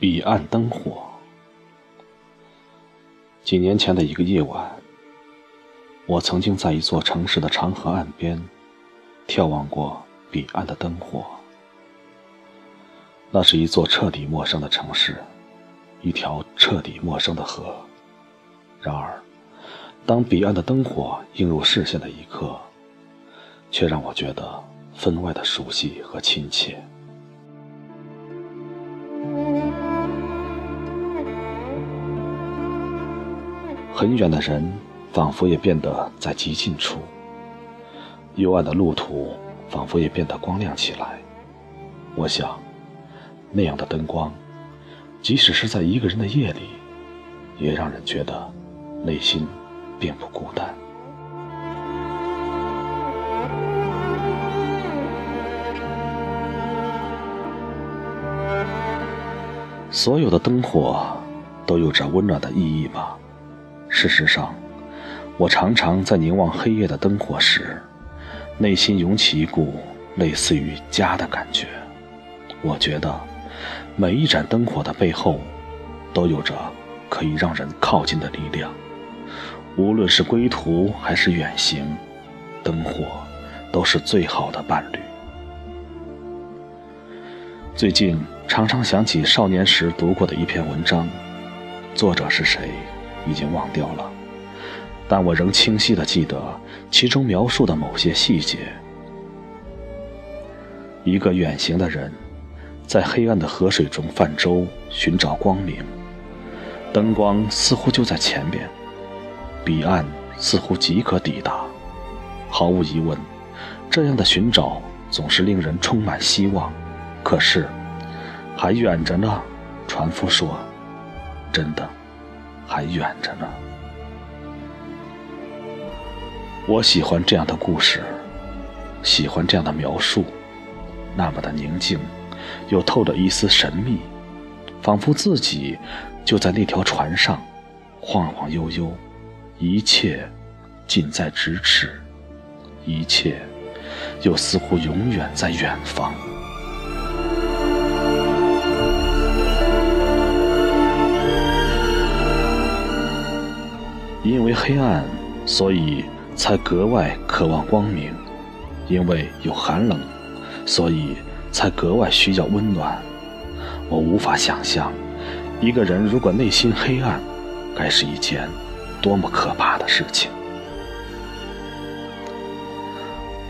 彼岸灯火。几年前的一个夜晚，我曾经在一座城市的长河岸边，眺望过彼岸的灯火。那是一座彻底陌生的城市，一条彻底陌生的河。然而，当彼岸的灯火映入视线的一刻，却让我觉得分外的熟悉和亲切。很远的人，仿佛也变得在极近处；幽暗的路途，仿佛也变得光亮起来。我想，那样的灯光，即使是在一个人的夜里，也让人觉得内心并不孤单。所有的灯火，都有着温暖的意义吧。事实上，我常常在凝望黑夜的灯火时，内心涌起一股类似于家的感觉。我觉得，每一盏灯火的背后，都有着可以让人靠近的力量。无论是归途还是远行，灯火都是最好的伴侣。最近常常想起少年时读过的一篇文章，作者是谁？已经忘掉了，但我仍清晰地记得其中描述的某些细节。一个远行的人，在黑暗的河水中泛舟，寻找光明。灯光似乎就在前边，彼岸似乎即可抵达。毫无疑问，这样的寻找总是令人充满希望。可是，还远着呢。船夫说：“真的。”还远着呢。我喜欢这样的故事，喜欢这样的描述，那么的宁静，又透着一丝神秘，仿佛自己就在那条船上，晃晃悠悠，一切近在咫尺，一切又似乎永远在远方。因为黑暗，所以才格外渴望光明；因为有寒冷，所以才格外需要温暖。我无法想象，一个人如果内心黑暗，该是一件多么可怕的事情。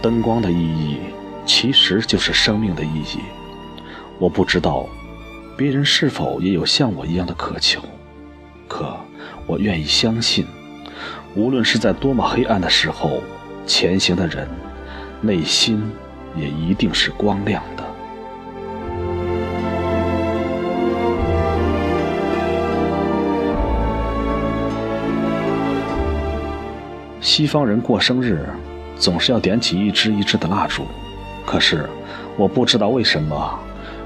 灯光的意义，其实就是生命的意义。我不知道，别人是否也有像我一样的渴求，可我愿意相信。无论是在多么黑暗的时候，前行的人内心也一定是光亮的。西方人过生日总是要点起一支一支的蜡烛，可是我不知道为什么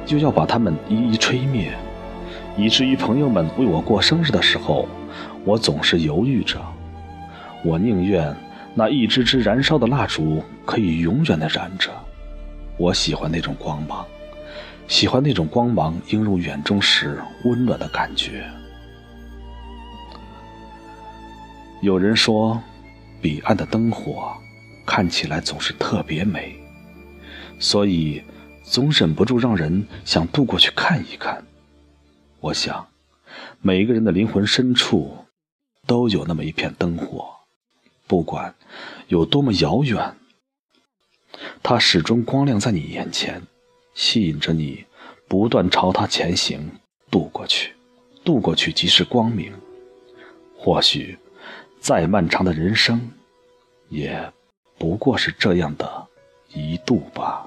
又要把它们一一吹灭，以至于朋友们为我过生日的时候，我总是犹豫着。我宁愿那一支支燃烧的蜡烛可以永远的燃着。我喜欢那种光芒，喜欢那种光芒映入眼中时温暖的感觉。有人说，彼岸的灯火看起来总是特别美，所以总忍不住让人想渡过去看一看。我想，每一个人的灵魂深处都有那么一片灯火。不管有多么遥远，它始终光亮在你眼前，吸引着你不断朝它前行，渡过去，渡过去即是光明。或许，再漫长的人生，也不过是这样的一度吧。